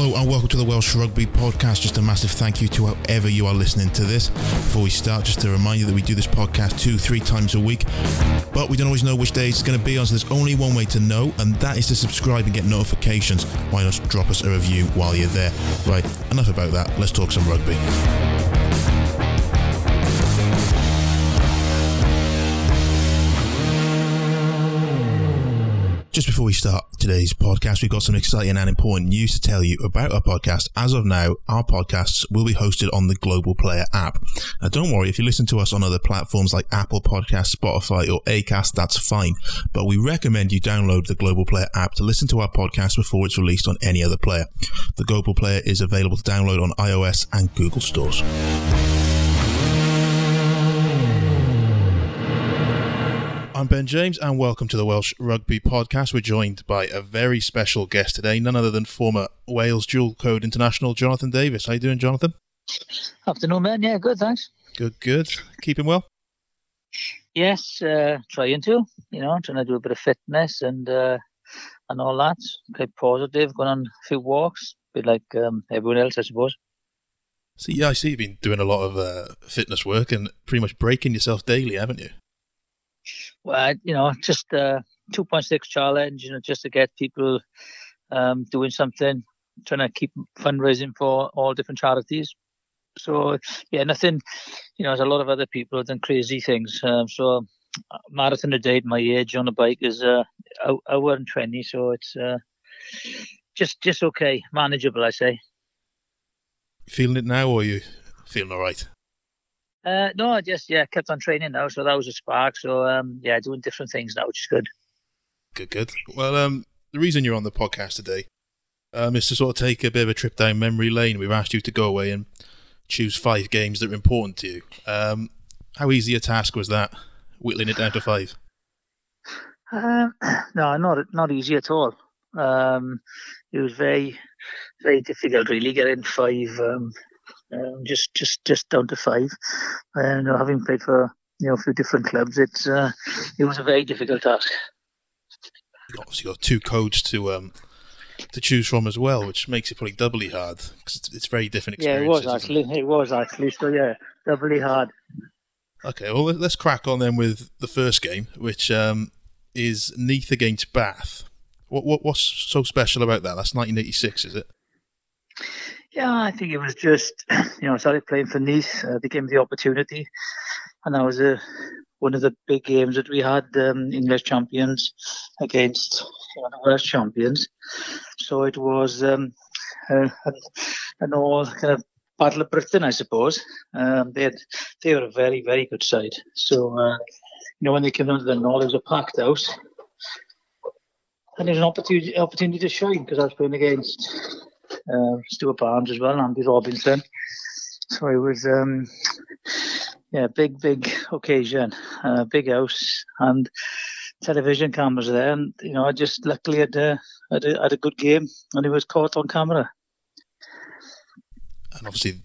Hello and welcome to the Welsh Rugby Podcast. Just a massive thank you to whoever you are listening to this. Before we start, just a reminder that we do this podcast two, three times a week, but we don't always know which day it's going to be on, so there's only one way to know, and that is to subscribe and get notifications. Why not drop us a review while you're there? Right, enough about that. Let's talk some rugby. Just before we start today's podcast, we've got some exciting and important news to tell you about our podcast. As of now, our podcasts will be hosted on the Global Player app. Now, don't worry, if you listen to us on other platforms like Apple Podcasts, Spotify, or Acast, that's fine. But we recommend you download the Global Player app to listen to our podcast before it's released on any other player. The Global Player is available to download on iOS and Google stores. I'm Ben James, and welcome to the Welsh Rugby Podcast. We're joined by a very special guest today, none other than former Wales dual code international Jonathan Davies. How you doing, Jonathan? Afternoon, man. Yeah, good, thanks. Good, good. Keeping well? Yes, uh, trying to. You know, trying to do a bit of fitness and uh, and all that. Quite positive. Going on a few walks, a bit like um, everyone else, I suppose. See, yeah, I see you've been doing a lot of uh, fitness work and pretty much breaking yourself daily, haven't you? Well, you know, just uh, 2.6 challenge, you know, just to get people um, doing something, trying to keep fundraising for all different charities. So, yeah, nothing, you know, there's a lot of other people have done crazy things. Um, so, marathon a day at my age on a bike is uh, hour and 20. So it's uh, just just okay, manageable, I say. Feeling it now, or are you feeling all right? Uh, no, I just yeah kept on training now, so that was a spark. So um, yeah, doing different things now, which is good. Good, good. Well, um, the reason you're on the podcast today um, is to sort of take a bit of a trip down memory lane. We've asked you to go away and choose five games that are important to you. Um, how easy a task was that, whittling it down to five? Um, no, not not easy at all. Um, it was very, very difficult, really, getting five um, um, just just just down to five. And having played for you know a few different clubs, it's uh, it was a very difficult task. You obviously got two codes to um to choose from as well, which makes it probably doubly hard because it's, it's very different Yeah, it was actually. It? it? was actually. So yeah, doubly hard. Okay, well let's crack on then with the first game, which um, is Neath against Bath. What, what what's so special about that? That's 1986, is it? Yeah, I think it was just, you know, I started playing for Neath, uh, became the opportunity, and that was a, one of the big games that we had, um, English champions against you know, the Welsh champions. So it was um, uh, an, all kind of Battle of Britain, I suppose. Um, they had, they were a very, very good side. So, uh, you know, when they came into the Gnoll, it was a packed house. And it was an opportunity, opportunity to shine because I was playing against uh, Stuart Barnes as well, and Andy Robinson. So it was, um, yeah, big, big occasion, uh, big house, and television cameras there. And, you know, I just luckily had, uh, had, a, had a good game, and it was caught on camera. And obviously,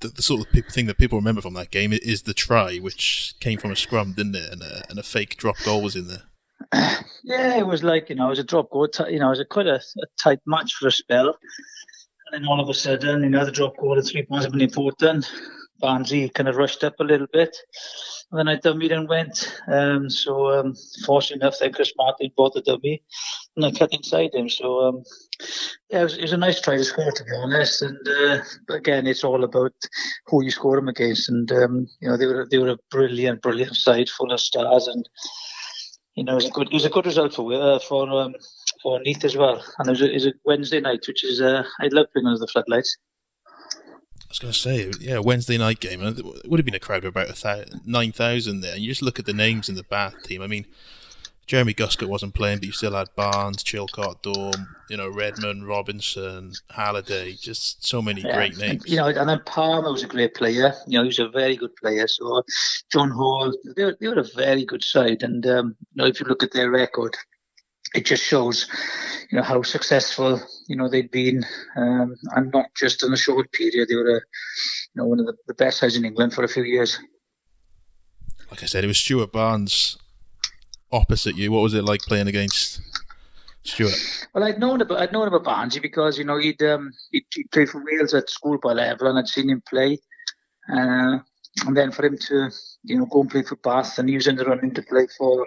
the, the, sort of thing that people remember from that game is the try, which came from a scrum, didn't it? And a, and a fake drop goal was in there. Yeah, it was like you know, it was a drop goal. T- you know, it was a quite a, a, tight match for a spell, and then all of a sudden, you know, the drop goal at three points have been important. Barnesy kind of rushed up a little bit, and then I dummied and went. Um, so um, enough, then Chris Martin bought the dummy, and I cut inside him. So um, yeah, it was, it was, a nice try to score, to be honest. And uh, again, it's all about who you score them against. And um, you know, they were they were a brilliant, brilliant side, full of stars and you know, it was a good, it was a good result for uh, for um, for Neath as well, and it was, a, it was a Wednesday night, which is uh, I love bringing under the floodlights. I was going to say, yeah, Wednesday night game. It would have been a crowd of about nine thousand there, and you just look at the names in the Bath team. I mean, Jeremy Guscott wasn't playing, but you still had Barnes, Chilcott, Dorm, you know, Redman, Robinson, Halliday, just so many yeah. great names. You know, and then Palmer was a great player. You know, he was a very good player. So John Hall, they were, they were a very good side. And, um, you know, if you look at their record, it just shows, you know, how successful, you know, they'd been. Um, and not just in a short period. They were, a, you know, one of the, the best sides in England for a few years. Like I said, it was Stuart Barnes opposite you. What was it like playing against Stuart? Well, I'd known about I'd known about Barnesy because you know he'd um he'd, played for Wales at schoolboy level, and I'd seen him play. Uh, and then for him to you know go and play for Bath, and he was in the running to play for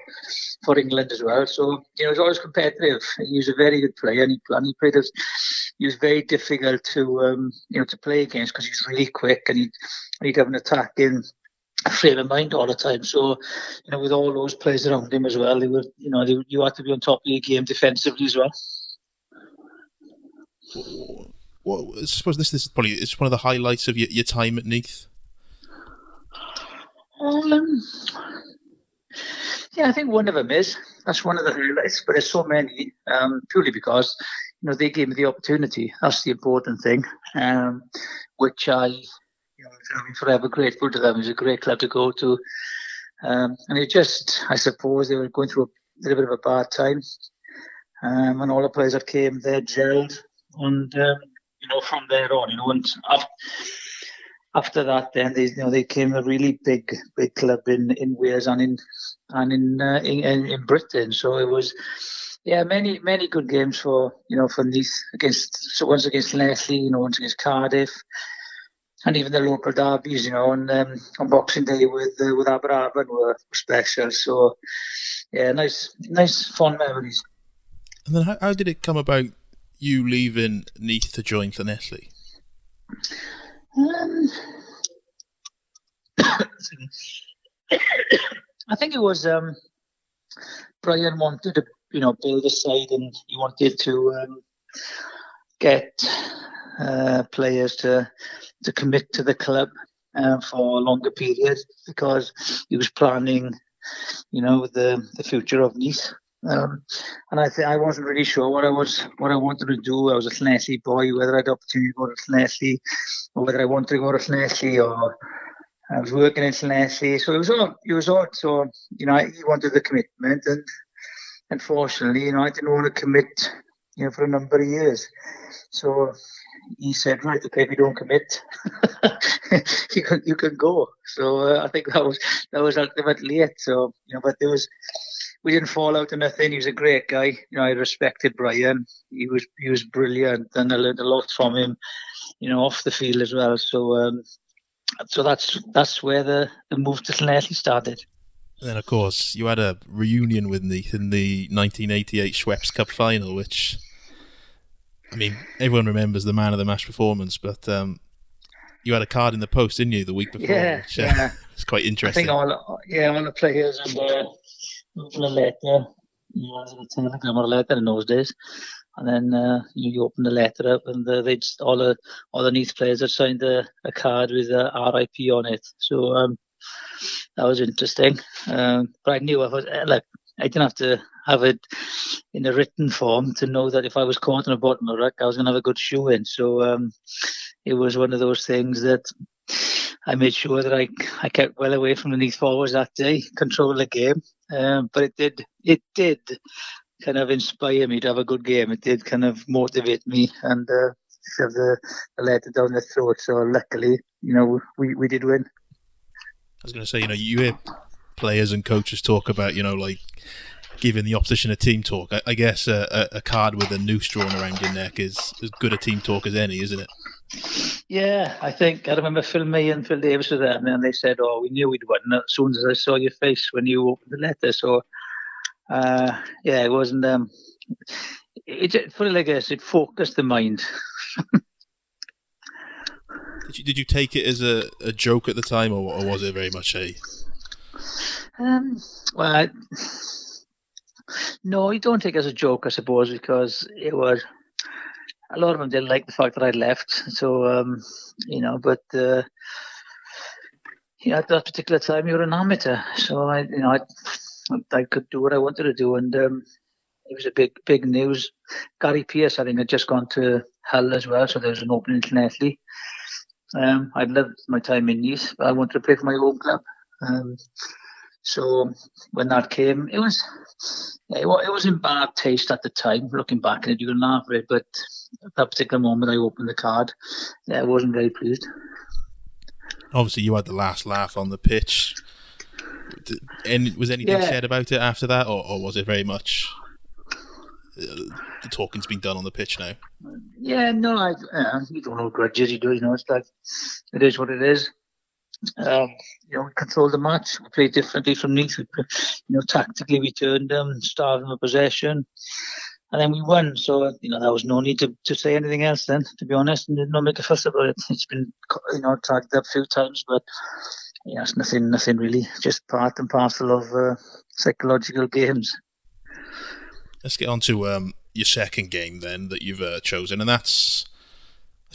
for England as well. So you know, he was always competitive. He was a very good player, and he, and he played us. He was very difficult to um, you know to play against because he's really quick, and he'd, he'd have an attacking frame of mind all the time. So, you know, with all those players around him as well, they were, you know, they, you had to be on top of your game defensively as well. Well, I suppose this, this is probably it's one of the highlights of your, your time at Neath. Um, yeah, I think one of them is. That's one of the highlights, but there's so many, um, purely because, you know, they gave me the opportunity. That's the important thing, um, which I, I'm forever grateful to them. It's a great club to go to. Um, and it just, I suppose, they were going through a little bit of a bad time. Um, and all the players that came there gelled. And, um, you know, from there on, you know, and after, after that, then they you know they came a really big big club in, in Wales and in and in, uh, in in Britain. So it was yeah many many good games for you know for Neath against so once against Leslie, you know once against Cardiff, and even the local derbies. You know and um, on Boxing Day with uh, with Aberafan were special. So yeah, nice nice fond memories. And then how, how did it come about you leaving Neath to join Llanelli? Um, I think it was um, Brian wanted to, you know, build a side, and he wanted to um, get uh, players to to commit to the club uh, for a longer period because he was planning, you know, the the future of Neath. Um, and I think I wasn't really sure what I was what I wanted to do. I was a Llanelli boy, whether I had the opportunity to go to Llanelli or whether I wanted to go to Llanelli or I was working in Llanelli. So it was all it was odd. So, you know, he wanted the commitment and unfortunately, you know, I didn't want to commit, you know, for a number of years. So he said, right, okay, if you don't commit, you can you can go. So uh, I think that was that was ultimately it. So you know, but there was we didn't fall out or nothing. He was a great guy. You know, I respected Brian. He was he was brilliant, and I learned a lot from him. You know, off the field as well. So um, so that's that's where the, the move to Llanelli started. And then, of course, you had a reunion with Neath in the 1988 Schweppes Cup final, which, I mean, everyone remembers the man of the match performance, but um, you had a card in the post, didn't you, the week before? Yeah, which, uh, yeah. It's quite interesting. I think all, yeah, all the players and uh, open a letter, you know, a telegram or a letter in those days, and then uh, you, you open the letter up, and uh, they just all the all the Neath players had signed a, a card with a RIP on it. So um, that was interesting. Um, but I knew I was like I didn't have to have it in a written form to know that if I was caught in the bottom of the ruck, I was going to have a good shoe in. So um, it was one of those things that I made sure that I I kept well away from the Neath forwards that day, control the game. Um, but it did it did kind of inspire me to have a good game. It did kind of motivate me and uh, shove the, the letter down the throat. So luckily, you know, we, we did win. I was going to say, you know, you hear players and coaches talk about, you know, like giving the opposition a team talk. I, I guess a, a, card with a noose drawn around your neck is as good a team talk as any, isn't it? Yeah, I think I remember Phil May and Phil Davies were there, and they said, "Oh, we knew we'd win as soon as I saw your face when you opened the letter." So uh, yeah, it wasn't. Um, it, it put it like this: it focused the mind. did you did you take it as a, a joke at the time, or, or was it very much a? Um, well, I, no, you don't take it as a joke, I suppose, because it was a lot of them didn't like the fact that I left. So, um, you know, but uh, you know, at that particular time, you were an amateur, so I, you know, I I could do what I wanted to do, and um, it was a big, big news. Gary Pearce, I think, had just gone to Hull as well, so there was an opening internationally. Um, I'd loved my time in Neath, but I wanted to play for my home club. Um, so when that came, it was it was in bad taste at the time. Looking back at it, you can laugh at it, but at that particular moment, I opened the card. Yeah, I wasn't very pleased. Obviously, you had the last laugh on the pitch and was anything yeah. said about it after that, or, or was it very much uh, the talking's been done on the pitch now. Yeah, no, I uh, you don't know grudges. You do, you know. It's like it is what it is. Um, you know, we controlled the match. We played differently from Neath. You know, tactically we turned them, starved them of possession, and then we won. So you know, there was no need to, to say anything else then, to be honest, and did not make a fuss about it. It's been you know tagged up a few times, but yeah, it's nothing, nothing really. Just part and parcel of uh, psychological games. Let's get on to um, your second game then that you've uh, chosen, and that's,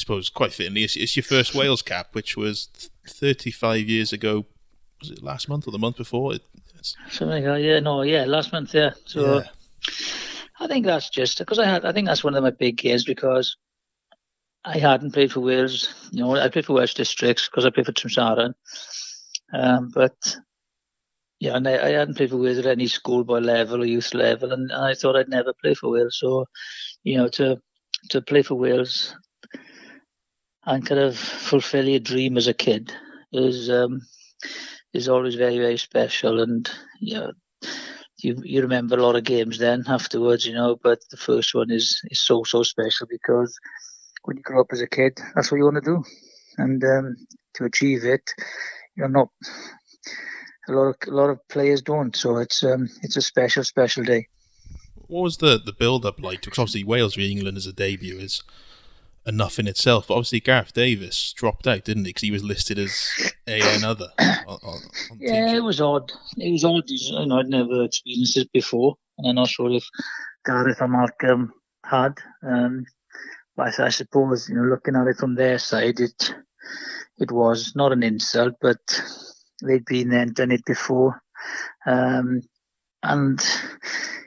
suppose, quite fittingly, it's, it's your first Wales cap, which was 35 years ago. Was it last month or the month before? It, Something like that, yeah, no, yeah, last month, yeah. So yeah. I think that's just because I had, I think that's one of my big games because I hadn't played for Wales. You know, I played for Welsh districts because I played for Trimsaran. Um, but yeah, and I, I, hadn't played for Wales at any schoolboy level or youth level, and, and I thought I'd never play for Wales. So, you know, to to play for Wales and kind of fulfill your dream as a kid is um, is always very very special. And you know, you you remember a lot of games then afterwards, you know. But the first one is is so so special because when you grow up as a kid, that's what you want to do, and um, to achieve it, you're not a lot of a lot of players don't. So it's um, it's a special special day. What was the the build up like? Because obviously Wales v England as a debut is enough in itself. But obviously Gareth Davies dropped out, didn't he? Because he was listed as a another. On, on, on yeah, it was odd. It was odd. You know, I'd never experienced it before, and I'm not sure if Gareth or Malcolm had. Um, but I, I suppose you know, looking at it from their side, it it was not an insult, but they'd been there and done it before. Um, and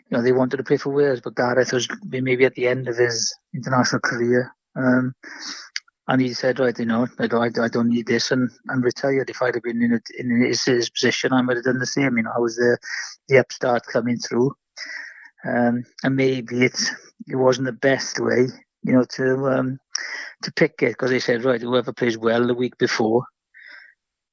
you know they wanted to play for Wales, but Gareth was maybe at the end of his international career, um, and he said, right, you know, I don't, I don't need this, and, and retired. If I'd have been in, a, in his, his position, I might have done the same. You know, I was the the upstart coming through, um, and maybe it's it wasn't the best way, you know, to um, to pick it because they said, right, whoever plays well the week before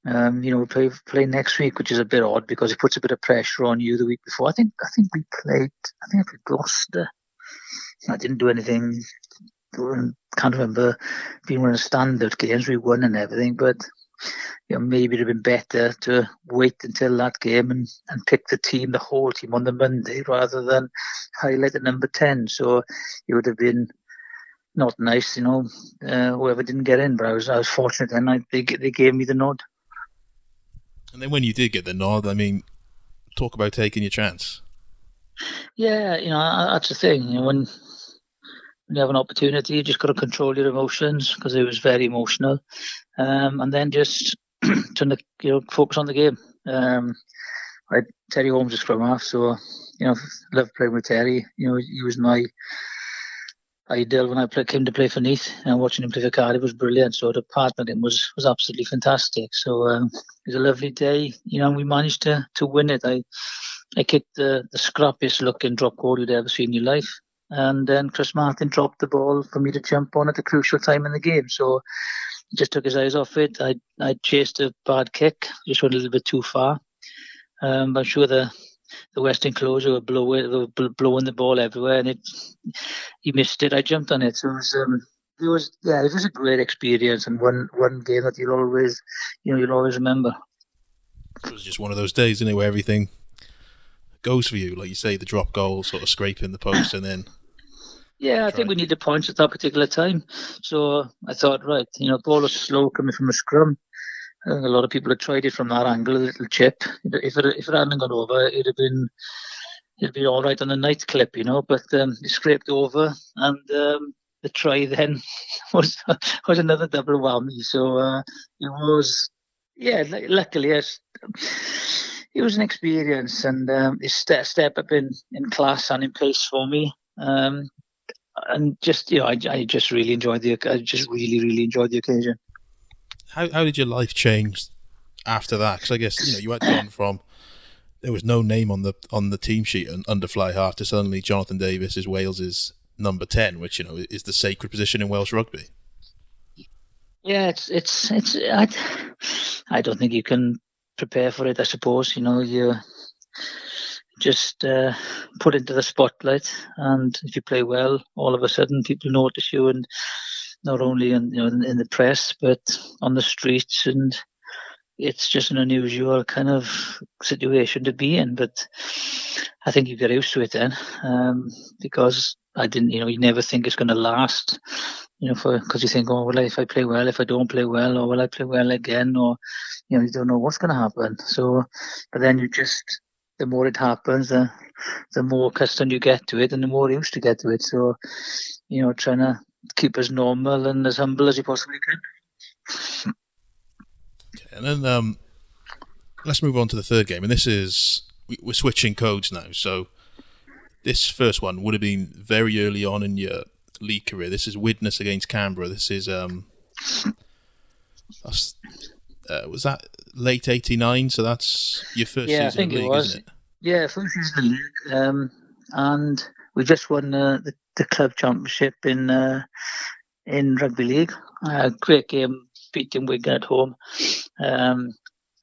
um, you know, we play play next week, which is a bit odd because it puts a bit of pressure on you the week before. I think I think we played. I think I played Gloucester. I didn't do anything. Can't remember being one of the standard games we won and everything, but you know, maybe it'd have been better to wait until that game and, and pick the team, the whole team on the Monday rather than highlight the number 10. So it would have been not nice, you know, uh, whoever didn't get in. But I was I was fortunate, and I, they they gave me the nod. And then when you did get the nod, I mean, talk about taking your chance. Yeah, you know that's the thing. You know, when when you have an opportunity, you just got to control your emotions because it was very emotional, um, and then just turn the you know focus on the game. Um, I Terry Holmes is from half, so you know love playing with Terry. You know he was my ideal when I play, came to play for Neath and watching him play for Cardiff was brilliant. So to partner him was was absolutely fantastic. So um, it was a lovely day, you know. And we managed to to win it. I I kicked the the scrappiest looking drop goal you'd ever seen in your life, and then Chris Martin dropped the ball for me to jump on at a crucial time in the game. So he just took his eyes off it. I I chased a bad kick, just went a little bit too far. Um, I'm sure the the west enclosure were blowing, were blowing the ball everywhere, and it he missed it. I jumped on it, so it was um, it was yeah, it was a great experience and one one game that you'll always you know you'll always remember. It was just one of those days, isn't it, where everything goes for you, like you say, the drop goal, sort of scraping the post, and then. Yeah, I think we needed points at that particular time. So I thought, right, you know, ball is slow coming from a scrum. I think a lot of people have tried it from that angle, a little chip. If it if it hadn't gone over, it'd have been it'd be all right on the night clip, you know. But um, it scraped over, and um, the try then was was another double whammy. So uh, it was, yeah. Luckily, yes, it was an experience, and um, it's step step up in in class and in pace for me. Um, and just you know, I, I just really enjoyed the I just really really enjoyed the occasion how how did your life change after that? Because I guess you know you had gone from there was no name on the on the team sheet and under fly half to suddenly Jonathan Davies is Wales's number ten, which you know is the sacred position in Welsh rugby. Yeah, it's it's it's I, I don't think you can prepare for it. I suppose you know you just uh, put into the spotlight. And if you play well, all of a sudden people notice you, and not only in you know in, the press but on the streets and it's just an unusual kind of situation to be in. But I think you get used to it then, um, because I didn't, you know, you never think it's going to last, you know, for because you think, oh, well, if I play well, if I don't play well, or will I play well again, or you know, you don't know what's going to happen. So, but then you just, the more it happens, the the more accustomed you get to it, and the more used to get to it. So, you know, trying to keep as normal and as humble as you possibly can. Okay, and then um, let's move on to the third game, and this is we're switching codes now. So this first one would have been very early on in your league career. This is Widnes against Canberra. This is um, uh, was that late '89? So that's your first yeah, season I think of league, it was. isn't it? Yeah, first season of the league, um, and we just won uh, the, the club championship in uh, in rugby league. Uh, great game, beating Wigan at home, um,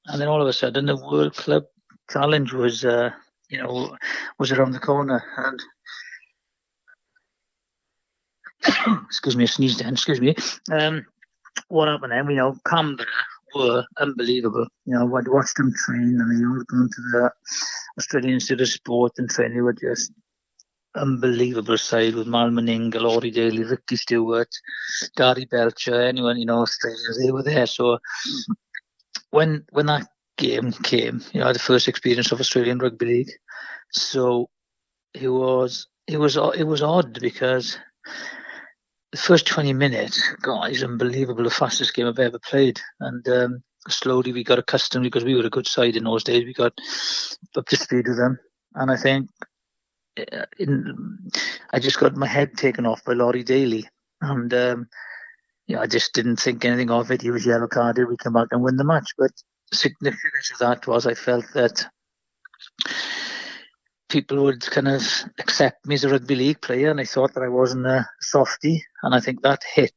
and then all of a sudden the World Club Challenge was uh, you know was around the corner, and excuse me, I sneezed then. Excuse me. Um, what happened then? You know, Canberra were unbelievable. You know, I'd watched them train, and they all gone to the Australian Institute of Sport and train. They were just unbelievable side with Mal Meninga, Laurie Daley, Ricky Stuart, Gary Belcher, anyone, you know, Australia, they were there. So when when that game came, you know, the first experience of Australian Rugby League. So it was it was it was odd because the first 20 minutes, God, is unbelievable. The fastest game I've ever played. And um, slowly we got accustomed because we were a good side in those days. We got up to speed with them. And I think uh, in, I just got my head taken off by Laurie Daley. And, um, yeah, I just didn't think anything of it. He was yellow carded. We come back and win the match. But significance of that was I felt that people would kind of accept me as a rugby league player, and I thought that I wasn't a softie, and I think that hit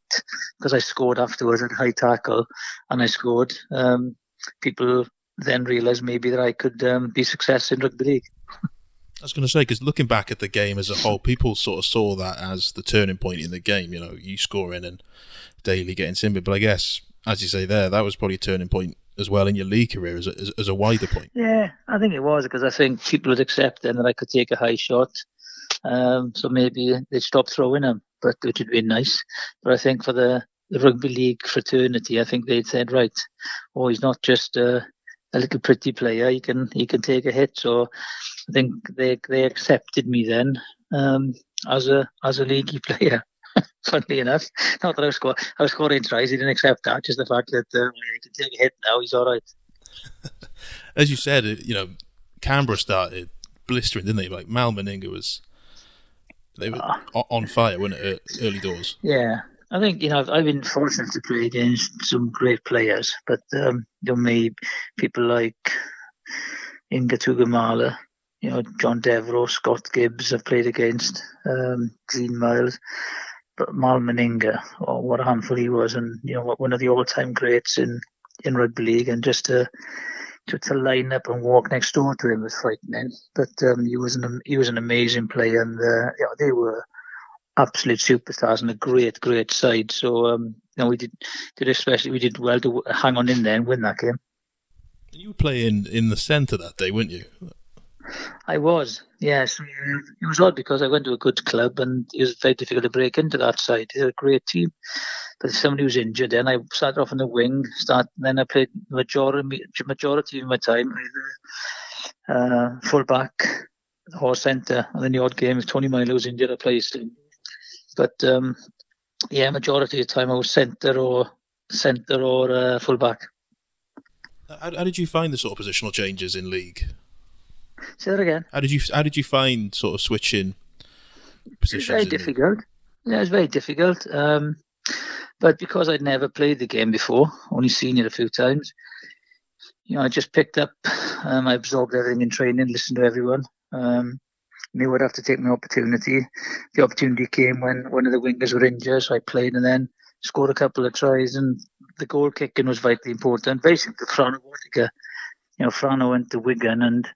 because I scored afterwards at high tackle, and I scored. Um, people then realised maybe that I could um, be successful in rugby league. I was going to say because looking back at the game as a whole, people sort of saw that as the turning point in the game. You know, you scoring and Daley getting Simba, but I guess as you say there, that was probably a turning point as well in your league career as a, as, a wider point. Yeah, I think it was because I think people would accept then that I could take a high shot. Um, so maybe they'd stop throwing them, but which would be nice. But I think for the, the rugby league fraternity, I think they'd said, right, oh, he's not just a, a little pretty player. He can he can take a hit. So I think they they accepted me then um, as a as a leaguey player. Funnily enough, not that I was scoring, I was scoring tries. He didn't accept that. Just the fact that uh, he can take a hit now. He's all right. As you said, you know, Canberra started blistering, didn't they? Like Mal Meninga was, they were uh, on fire, weren't it? Early doors. Yeah, I think you know I've, I've, been fortunate to play against some great players, but um, you know, me people like Inga Tuigamala, you know, John Devereux, Scott Gibbs, I've played against, um, Gene Miles. Mal Meninga, oh, what a handful he was, and you know, one of the all-time greats in in rugby league, and just to to, to line up and walk next door to him was frightening. But um, he was an he was an amazing player, and uh, know, they were absolute superstars and a great great side. So um, you know, we did did especially we did well to hang on in there and win that game. You were playing in the centre that day, weren't you? I was, yes. It was odd because I went to a good club and it was very difficult to break into that side. They're a great team. But if somebody was injured, then I started off on the wing, start, then I played majority, majority of my time either uh, full back or centre. And then the odd game, if Tony Myler was injured, I played. But um, yeah, majority of the time I was centre or centre or uh, full back. How, how did you find the sort of positional changes in league? Say that again. How did you How did you find sort of switching positions? It was very difficult. Yeah, it was very difficult. Um, but because I'd never played the game before, only seen it a few times, you know, I just picked up. Um, I absorbed everything in training, listened to everyone. Um, knew I'd have to take my opportunity. The opportunity came when one of the wingers were injured, so I played and then scored a couple of tries. And the goal kicking was vitally important. Basically, Frano you know, Frano went to Wigan and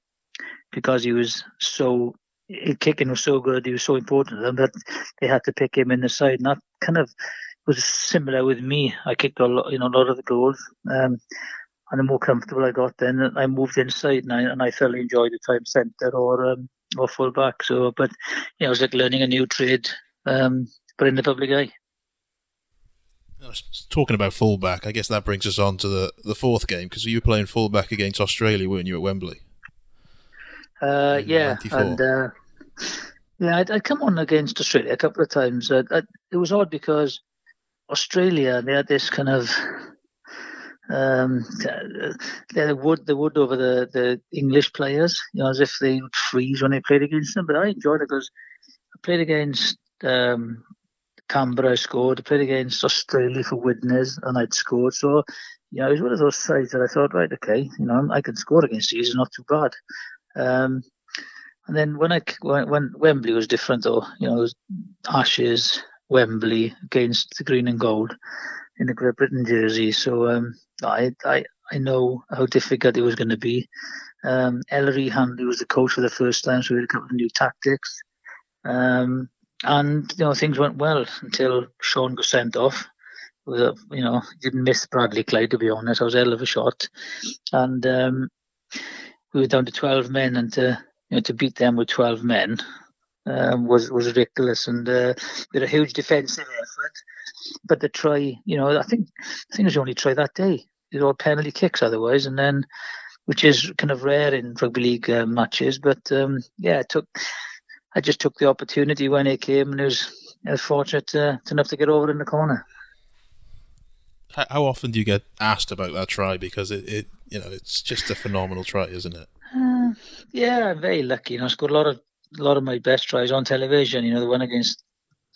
because he was so kicking was so good, he was so important to them that they had to pick him in the side. And that kind of was similar with me. I kicked a lot, you know, a lot of the goals. Um, and the more comfortable I got, then I moved inside, and I, and I thoroughly enjoyed the time centre or um, or full back. So, but you know, it was like learning a new trade, um, but in the public eye. Talking about fullback, I guess that brings us on to the, the fourth game because you were playing fullback against Australia, weren't you, at Wembley? Uh, yeah, 94. and uh, yeah, I'd, I'd, come on against Australia a couple of times. I, I, it was odd because Australia they had this kind of um, they would they would over the, the English players, you know, as if they would freeze when they played against them. But I enjoyed it because I played against um, Canberra, I scored. I played against Australia for Widnes, and I'd scored. So, you know, it was one of those sides that I thought, right, okay, you know, I can score against these, it's not too bad. Um, and then when I when, when Wembley was different, though, you know, Ashes, Wembley against the green and gold in the Great Britain jersey. So um, I, I I know how difficult it was going to be. Um, Ellery Hanley was the coach for the first time, so we had a couple of new tactics. Um, and you know things went well until Shaun got sent off. A, you know didn't miss Bradley Clyde to be honest. I was a hell of a shot, and um, we were down to twelve men, and to you know to beat them with twelve men um, was was ridiculous. And uh, we a huge defensive effort, but the try, you know, I think I think it was only try that day. It all penalty kicks otherwise, and then which is kind of rare in rugby league uh, matches. But um, yeah, it took I just took the opportunity when it came, and it was, I was fortunate to enough to get over in the corner. How often do you get asked about that try? Because it, it you know, it's just a phenomenal try, isn't it? Uh, yeah, I'm very lucky. You know, I scored a lot of a lot of my best tries on television. You know, the one against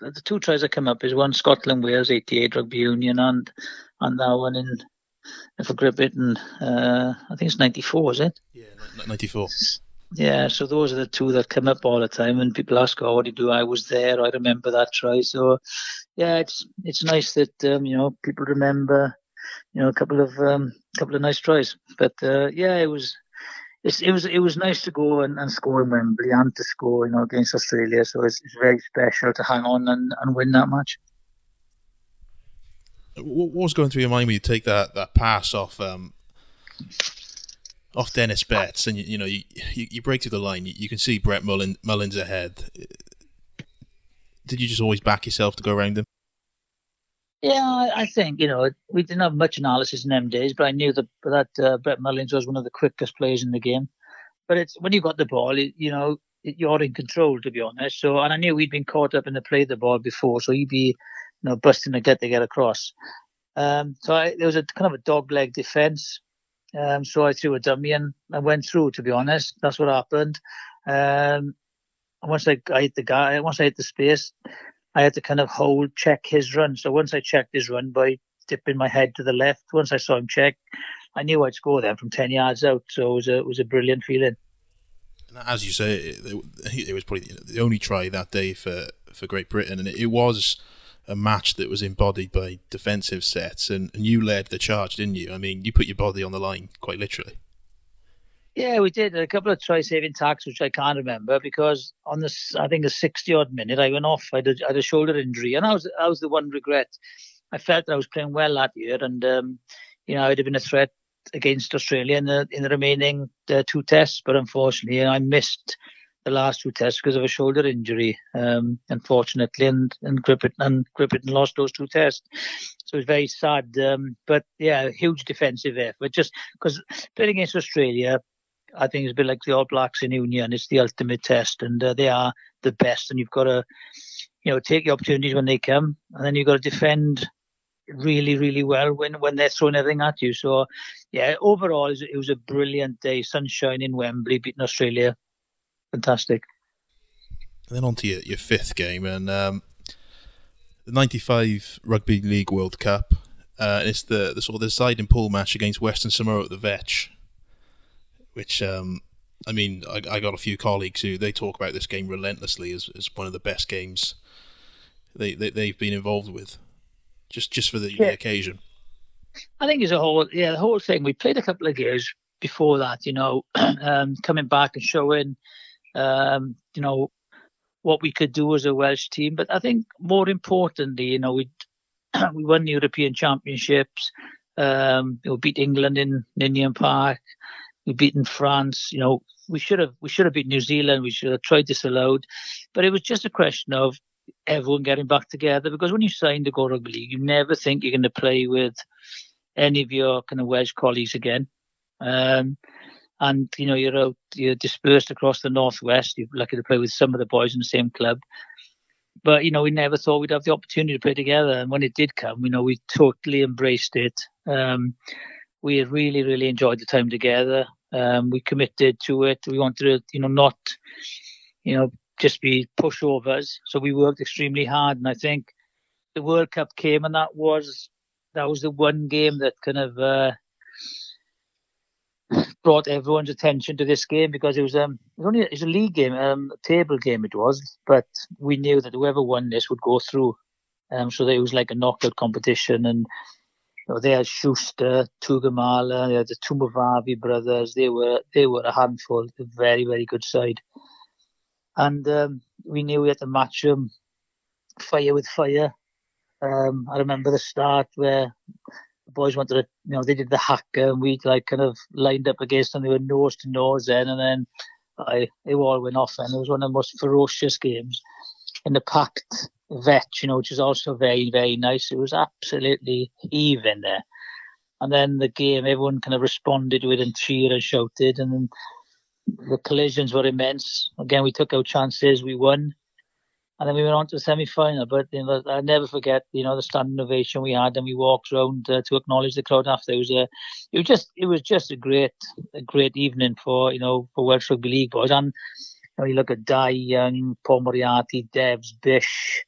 the two tries that come up is one Scotland Wales '88 rugby union and and that one in for Great Britain. Uh, I think it's '94, is it? Yeah, '94. Yeah, so those are the two that come up all the time, and people ask, "Oh, what do you do?" I was there. I remember that try. So, yeah, it's it's nice that um, you know people remember, you know, a couple of um, couple of nice tries. But uh, yeah, it was it was it was nice to go and, and score in Wembley and to score, you know, against Australia. So it's, it's very special to hang on and, and win that match. What was going through your mind when you take that, that pass off um, off Dennis Betts, and you, you know you, you, you break through the line, you, you can see Brett Mullin, Mullins ahead. Did you just always back yourself to go around him? Yeah, I think you know we didn't have much analysis in them days, but I knew that that uh, Brett Mullins was one of the quickest players in the game. But it's when you got the ball, you know, you're in control to be honest. So, and I knew we'd been caught up in the play of the ball before, so he'd be, you know, busting a get to get across. Um, so I, there was a kind of a dog leg defense. Um, so I threw a dummy and I went through. To be honest, that's what happened. Um, once I, I hit the guy, once I hit the space, I had to kind of hold, check his run. So once I checked his run by dipping my head to the left, once I saw him check, I knew I'd score then from 10 yards out. So it was a, it was a brilliant feeling. As you say, it, was probably the only try that day for, for Great Britain, and it, was a match that was embodied by defensive sets, and, and you led the charge, didn't you? I mean, you put your body on the line quite literally. Yeah, we did a couple of try saving tacks, which I can't remember because on this, I think a sixty odd minute, I went off. I, did, I had a shoulder injury, and I was I was the one regret. I felt that I was playing well that year, and um, you know I'd have been a threat against Australia in the in the remaining uh, two tests, but unfortunately, I missed the last two tests because of a shoulder injury, um, unfortunately, and and Grippet and lost those two tests. So it's very sad. Um, but yeah, huge defensive effort. Just because playing against Australia, I think it's a bit like the All Blacks in Union. It's the ultimate test, and uh, they are the best. And you've got to, you know, take the opportunities when they come, and then you've got to defend really, really well when when they're throwing everything at you. So, yeah, overall, it was a brilliant day. Sunshine in Wembley, beating Australia, fantastic. And then on to your, your fifth game, and um, the '95 Rugby League World Cup. Uh, it's the, the sort of the deciding pool match against Western Samoa at the Vetch which um, I mean, I, I, got a few colleagues who they talk about this game relentlessly as, as one of the best games they, they they've been involved with, just just for the, yeah. the occasion. I think as a whole, yeah, the whole thing. We played a couple of years before that, you know, um, coming back and showing, um, you know, what we could do as a Welsh team. But I think more importantly, you know, we we won the European Championships. Um, we beat England in Ninian Park. We beaten France. You know, we should have we should have beat New Zealand. We should have tried this disallowed, but it was just a question of everyone getting back together. Because when you sign the Go Rugby League, you never think you're going to play with any of your kind of Welsh colleagues again. Um, and you know you're out, you're dispersed across the northwest. You're lucky to play with some of the boys in the same club, but you know we never thought we'd have the opportunity to play together. And when it did come, you know we totally embraced it. Um, we really really enjoyed the time together. Um, we committed to it. We wanted to you know not you know just be pushovers. So we worked extremely hard, and I think the World Cup came, and that was that was the one game that kind of uh, brought everyone's attention to this game because it was um it was only it was a league game, um a table game it was, but we knew that whoever won this would go through. Um, so it was like a knockout competition, and you know, they had Schuster, Tuigamala, they had the Tuimavave brothers. They were they were a handful, a very very good side, and um, we knew we had to match them fire with fire. Um, I remember the start where the boys wanted to, you know, they did the haka and we like kind of lined up against them. They were nose to nose then, and then I, they all went off, and it was one of the most ferocious games in the packed vet, you know, which is also very, very nice. It was absolutely even there. And then the game, everyone kind of responded with and cheered and shouted, and the collisions were immense. Again, we took our chances, we won and then we went on to the semi-final. But you know, I never forget, you know, the standing ovation we had, and we walked around uh, to acknowledge the crowd after. It was a, it was just, it was just a great, a great evening for you know for Welsh Rugby League boys. And you know, you look at Dai Young, Paul Moriarty, Debs, Bish,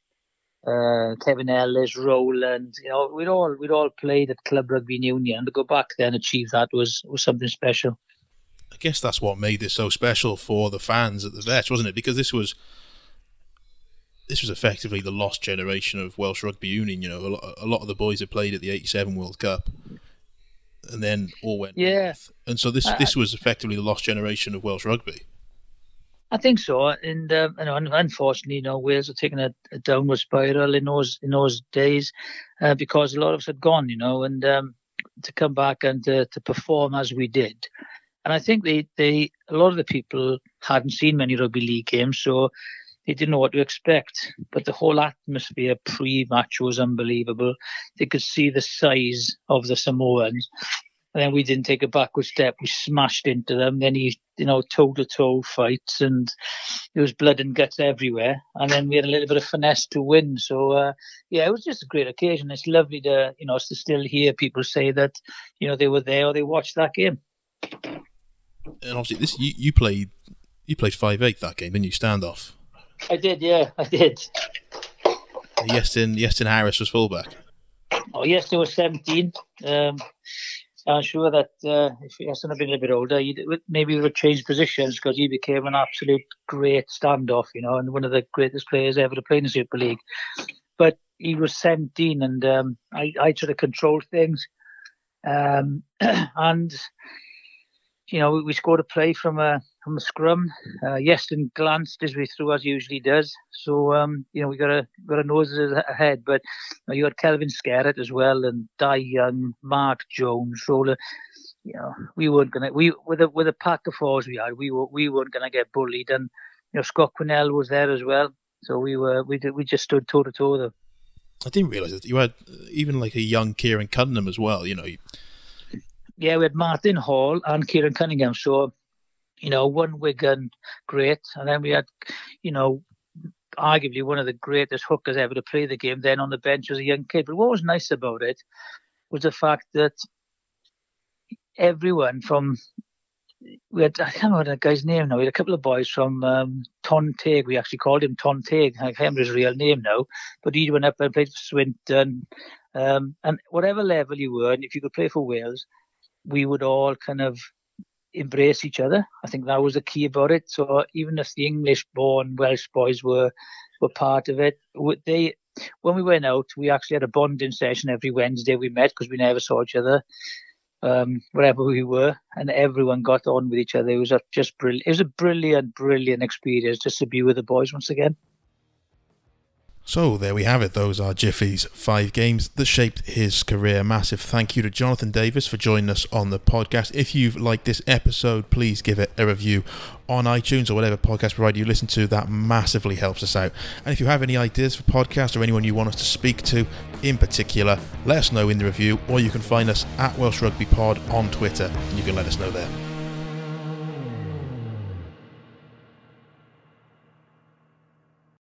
uh, Kevin Ellis, Roland. You know, we'd all we'd all played at Club Rugby Union, and to go back there and achieve that was was something special. I guess that's what made this so special for the fans at the Vet, wasn't it? Because this was this was effectively the lost generation of Welsh rugby union. You know, a lot, a lot of the boys had played at the '87 World Cup, and then all went yeah. North. And so this this was effectively the lost generation of Welsh rugby. I think so, and um, you know, unfortunately, you know, Wales are taking a, a downward spiral in those in those days uh, because a lot of us had gone, you know, and um, to come back and to, to perform as we did, and I think they they a lot of the people hadn't seen many rugby league games, so they didn't know what to expect. But the whole atmosphere pre-match was unbelievable. They could see the size of the Samoans. And then we didn't take a backward step. We smashed into them. Then he, you know, toe-to-toe fights, and there was blood and guts everywhere. And then we had a little bit of finesse to win. So, uh, yeah, it was just a great occasion. It's lovely to, you know, to still hear people say that, you know, they were there or they watched that game. And obviously, this you, you played you played five eight that game, didn't you? Standoff. I did, yeah, I did. Iestyn, Iestyn Harris was fullback. Oh, Iestyn was 17. Um, I'm sure that uh, if Iestyn had been a little bit older, he'd, maybe we would change positions because he became an absolute great standoff, you know, and one of the greatest players ever to play in the Super League. But he was 17, and um, I, I sort of controlled things. Um, and you know, we, we scored a play from a from the scrum. Uh, Iestyn glanced his way through as he usually does. So um, you know, we got a got a nose ahead. But you, know, you had Kelvin Skerrett as well, and Dai Young, Mark Jones, Roller. You know, we weren't gonna we with a with a pack of fours we had, we were we weren't gonna get bullied. And you know, Scott Quinnell was there as well. So we were we did we just stood toe to toe with them. I didn't realise that you had even like a young Keiron Cunningham as well. You know, yeah, we had Martin Hall and Keiron Cunningham. So, you know, one Wigan great, and then we had, you know, arguably one of the greatest hookers ever to play the game. Then on the bench was a young kid. But what was nice about it was the fact that everyone from we had I can't remember the guy's name now. We had a couple of boys from um, Tontague. We actually called him Tontague. I can't remember his real name now, but he went up and played for Swinton. Um, and whatever level you were, and if you could play for Wales, we would all kind of embrace each other. I think that was the key about it. So even if the English-born Welsh boys were were part of it, they when we went out, we actually had a bonding session every Wednesday. We met because we never saw each other, um, wherever we were, and everyone got on with each other. It was just brilliant. It was a brilliant, brilliant experience just to be with the boys once again. So there we have it. Those are Jiffy's five games that shaped his career. Massive thank you to Jonathan Davies for joining us on the podcast. If you've liked this episode, please give it a review on iTunes or whatever podcast provider you listen to. That massively helps us out. And if you have any ideas for podcasts or anyone you want us to speak to in particular, let us know in the review, or you can find us at Welsh Rugby Pod on Twitter. You can let us know there.